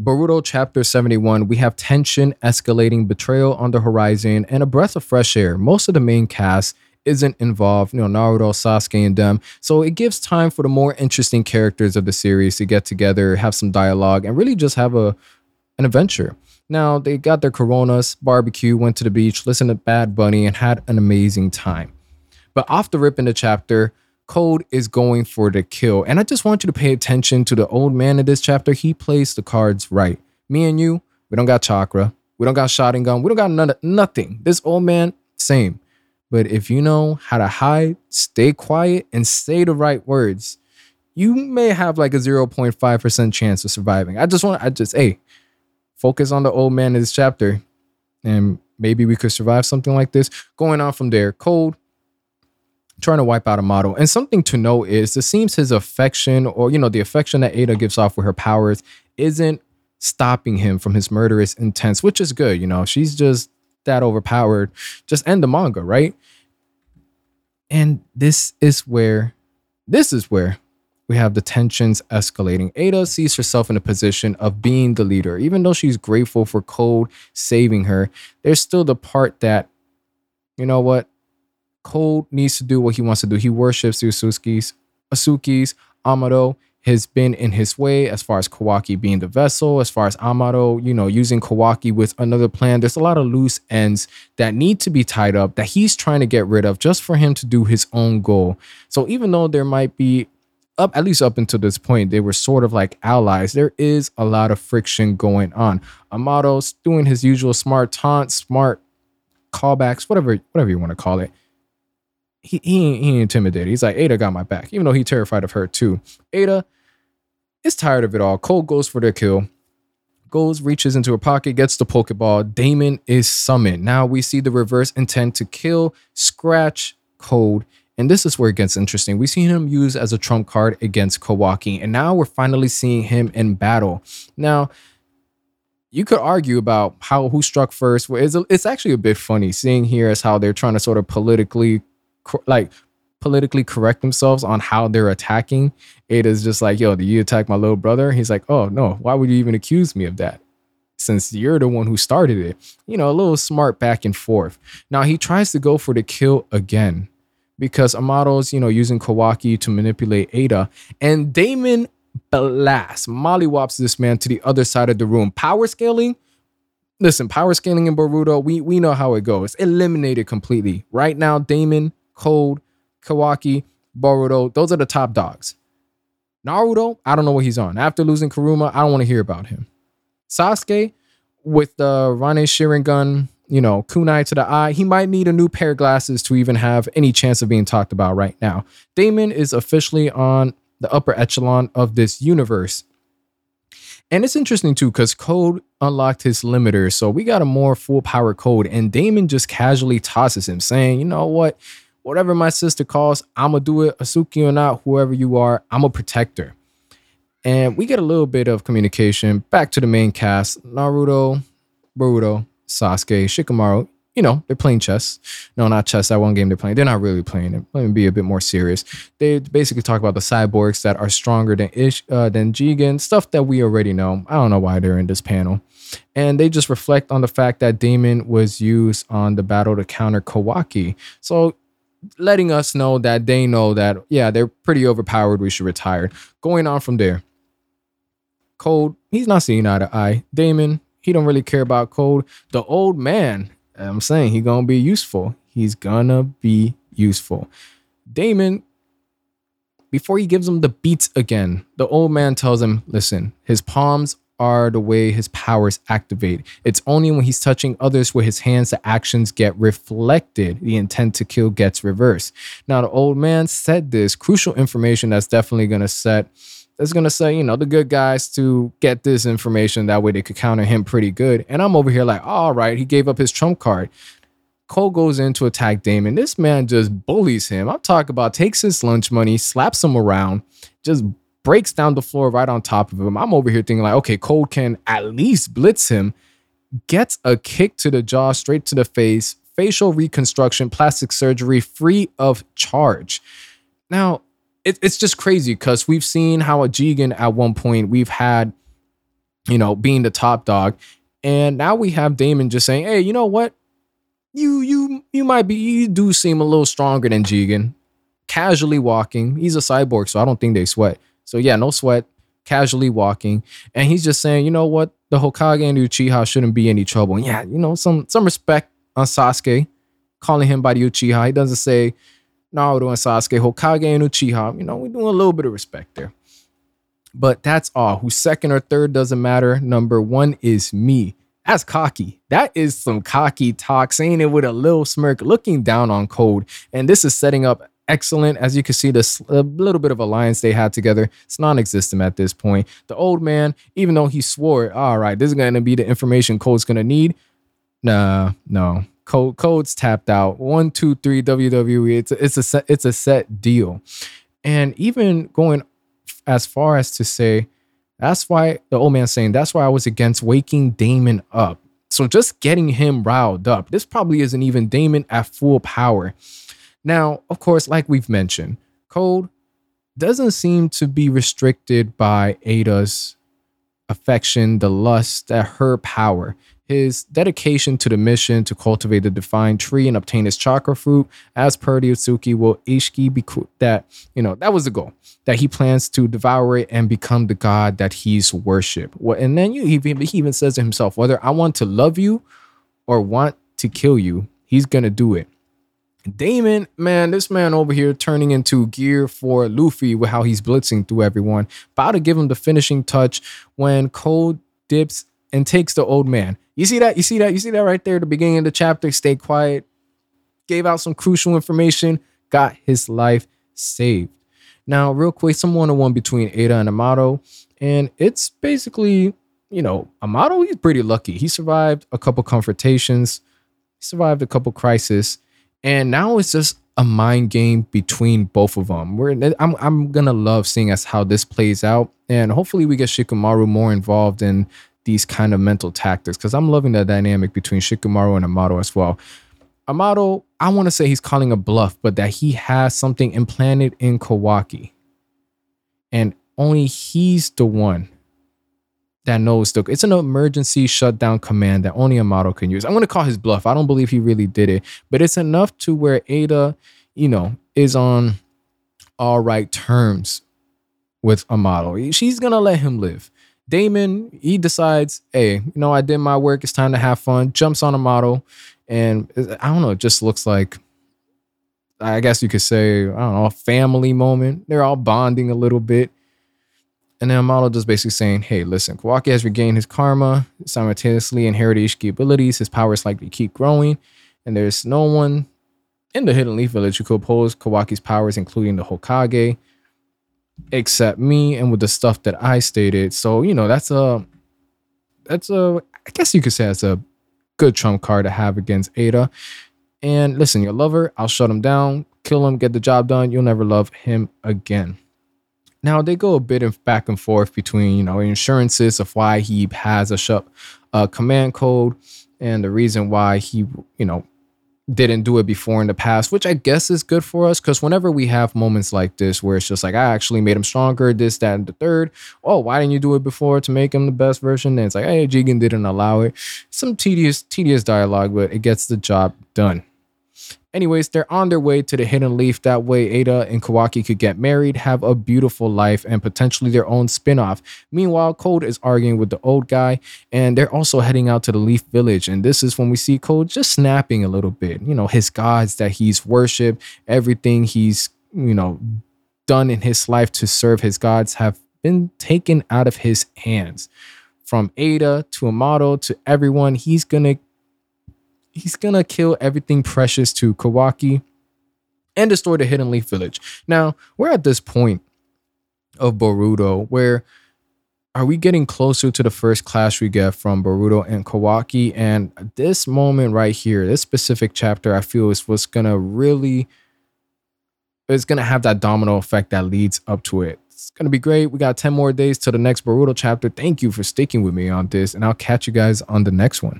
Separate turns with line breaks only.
Boruto chapter 71, we have tension escalating, betrayal on the horizon, and a breath of fresh air. Most of the main cast isn't involved, you know, Naruto, Sasuke, and them. So it gives time for the more interesting characters of the series to get together, have some dialogue, and really just have a an adventure. Now they got their coronas, barbecue, went to the beach, listened to Bad Bunny, and had an amazing time. But off the rip in the chapter, Code is going for the kill. And I just want you to pay attention to the old man in this chapter. He plays the cards right. Me and you, we don't got chakra. We don't got Sharingan. We don't got none, nothing. This old man, same. But if you know how to hide, stay quiet, and say the right words, you may have like a 0.5% chance of surviving. I just want, I just, hey, focus on the old man in this chapter. And maybe we could survive something like this. Going on from there, Code trying to wipe out Amado. And something to note is it seems his affection or, you know, the affection that Ada gives off with her powers isn't stopping him from his murderous intents, which is good. You know, she's just that overpowered. Just end the manga, right? And this is where, this is where we have the tensions escalating. Ada sees herself in a position of being the leader. Even though she's grateful for Code saving her, there's still the part that, you know what? Code needs to do what he wants to do. He worships the Otsutsukis, Amado has been in his way as far as Kawaki being the vessel, as far as Amado, you know, using Kawaki with another plan. There's a lot of loose ends that need to be tied up that he's trying to get rid of just for him to do his own goal. So even though there might be up at least up until this point, they were sort of like allies. There is a lot of friction going on. Amado's doing his usual smart taunts, smart callbacks, whatever, whatever you want to call it he he he intimidated. He's like, Ada got my back, even though he's terrified of her too. Ada is tired of it all. Code goes for the kill. Goes, reaches into her pocket, gets the Pokeball. Daemon is summoned. Now we see the reverse intent to kill, scratch, code. And this is where it gets interesting. We see him use as a trump card against Kawaki. And now we're finally seeing him in battle. Now, you could argue about how who struck first. It's, it's actually a bit funny seeing here as how they're trying to sort of politically like politically correct themselves on how they're attacking. Ada's just like, yo, did you attack my little brother? He's like, oh no, why would you even accuse me of that? Since you're the one who started it. You know, a little smart back and forth. Now he tries to go for the kill again because Amado's, you know, using Kawaki to manipulate Ada. And Daemon blasts, mollywops this man to the other side of the room. Power scaling. Listen, power scaling in Boruto, we we know how it goes. Eliminated completely. Right now, Daemon Code, Kawaki, Boruto, those are the top dogs. Naruto, I don't know what he's on. After losing Kurama, I don't want to hear about him. Sasuke, with the Rinne Sharingan, you know, kunai to the eye, he might need a new pair of glasses to even have any chance of being talked about right now. Daemon is officially on the upper echelon of this universe. And it's interesting too, because Code unlocked his limiter. So we got a more full power code, and Daemon just casually tosses him, saying, you know what? Whatever my sister calls, I'm gonna do it, Otsutsuki or not, whoever you are, I'm a protector. And we get a little bit of communication back to the main cast Naruto, Boruto, Sasuke, Shikamaru. You know, they're playing chess. No, not chess. That one game they're playing. They're not really playing it. Let me be a bit more serious. They basically talk about the cyborgs that are stronger than Ish, uh, than Jigen, stuff that we already know. I don't know why they're in this panel. And they just reflect on the fact that Daemon was used on the battle to counter Kawaki. So letting us know that they know that yeah they're pretty overpowered we should retire. Going on from there. Code he's not seeing eye to eye. Daemon he don't really care about code the old man i'm saying he gonna be useful. He's gonna be useful. Daemon before he gives him the beats again the old man tells him listen his palms are the way his powers activate. It's only when he's touching others with his hands the actions get reflected. The intent to kill gets reversed. Now, the old man said this crucial information that's definitely going to set that's gonna say, you know, the good guys to get this information. That way they could counter him pretty good. And I'm over here like, all right, he gave up his trump card. Code goes in to attack Daemon. This man just bullies him. I'm talking about takes his lunch money, slaps him around, just breaks down the floor right on top of him. I'm over here thinking like, okay, Code can at least blitz him, gets a kick to the jaw, straight to the face, facial reconstruction, plastic surgery, free of charge. Now, it, it's just crazy because we've seen how a Jigen at one point we've had you know, being the top dog. And now we have Daemon just saying, hey, you know what? You you you might be you do seem a little stronger than Jigen. Casually walking. He's a cyborg, so I don't think they sweat. So yeah, no sweat. Casually walking. And he's just saying, you know what? The Hokage and Uchiha shouldn't be any trouble. And yeah, you know, some some respect on Sasuke, calling him by the Uchiha. He doesn't say Naruto and Sasuke, Hokage and Uchiha. You know, we're doing a little bit of respect there. But that's all. Who's second or third doesn't matter. Number one is me. That's cocky. That is some cocky talk, saying it with a little smirk, looking down on Code. And this is setting up excellent. As you can see, this a little bit of alliance they had together. It's non-existent at this point. The old man, even though he swore, all right, this is going to be the information Code's going to need. Nah, no. Code Code's tapped out. One, two, three. WWE. It's a, it's a set, it's a set deal. And even going as far as to say, that's why the old man saying, that's why I was against waking Daemon up. So just getting him riled up. This probably isn't even Daemon at full power. Now, of course, like we've mentioned, Code doesn't seem to be restricted by Ada's affection, the lust, that her power. His dedication to the mission to cultivate the divine tree and obtain his chakra fruit, as per the Otsutsuki, will Ishiki be that, you know, that was the goal that he plans to devour it and become the god that he's worship. Well, and then you he, he even says to himself, whether I want to love you or want to kill you, he's gonna do it. Daemon, man, this man over here turning into gear for Luffy with how he's blitzing through everyone. About to give him the finishing touch when Code dips and takes the old man. You see that? You see that? You see that right there at the beginning of the chapter? Stay quiet. Gave out some crucial information, got his life saved. Now, real quick, some one on one between Ada and Amado. And it's basically, you know, Amado, he's pretty lucky. He survived a couple confrontations, he survived a couple crises. And now it's just a mind game between both of them. We're, I'm, I'm gonna love seeing as how this plays out, and hopefully we get Shikamaru more involved in these kind of mental tactics because I'm loving the dynamic between Shikamaru and Amado as well. Amado, I want to say he's calling a bluff, but that he has something implanted in Kawaki. And only he's the one that knows the it's an emergency shutdown command that only Amado can use. I'm gonna call his bluff. I don't believe he really did it, but it's enough to where Ada, you know, is on all right terms with Amado. She's gonna let him live. Daemon, he decides, hey, you know, I did my work. It's time to have fun. Jumps on a model, and I don't know, it just looks like I guess you could say, I don't know, a family moment. They're all bonding a little bit. And then Amado just basically saying, hey, listen, Kawaki has regained his karma, simultaneously inherited Ishiki abilities. His power is likely to keep growing. And there's no one in the Hidden Leaf Village who could oppose Kawaki's powers, including the Hokage, except me and with the stuff that I stated. So, you know, that's a, that's a, I guess you could say that's a good trump card to have against Ada. And listen, your lover, I'll shut him down, kill him, get the job done. You'll never love him again. Now they go a bit of back and forth between you know insurances of why he has a shut uh, command code and the reason why he you know didn't do it before in the past, which I guess is good for us because whenever we have moments like this where it's just like, I actually made him stronger, this, that, and the third. Oh, why didn't you do it before to make him the best version? Then it's like, hey, Jigen didn't allow it. Some tedious, tedious dialogue, but it gets the job done. Anyways, they're on their way to the Hidden Leaf. That way, Ada and Kawaki could get married, have a beautiful life, and potentially their own spin off. Meanwhile, Code is arguing with the old guy, and they're also heading out to the Leaf Village. And this is when we see Code just snapping a little bit. You know, his gods that he's worshiped, everything he's, you know, done in his life to serve his gods have been taken out of his hands. From Ada to Amado to everyone, he's gonna he's gonna kill everything precious to Kawaki and destroy the Hidden Leaf Village. Now, we're at this point of Boruto where are we getting closer to the first clash we get from Boruto and Kawaki? And this moment right here, this specific chapter, I feel is what's gonna really it's gonna have that domino effect that leads up to it. It's gonna be great. We got 10 more days to the next Boruto chapter. Thank you for sticking with me on this, and I'll catch you guys on the next one.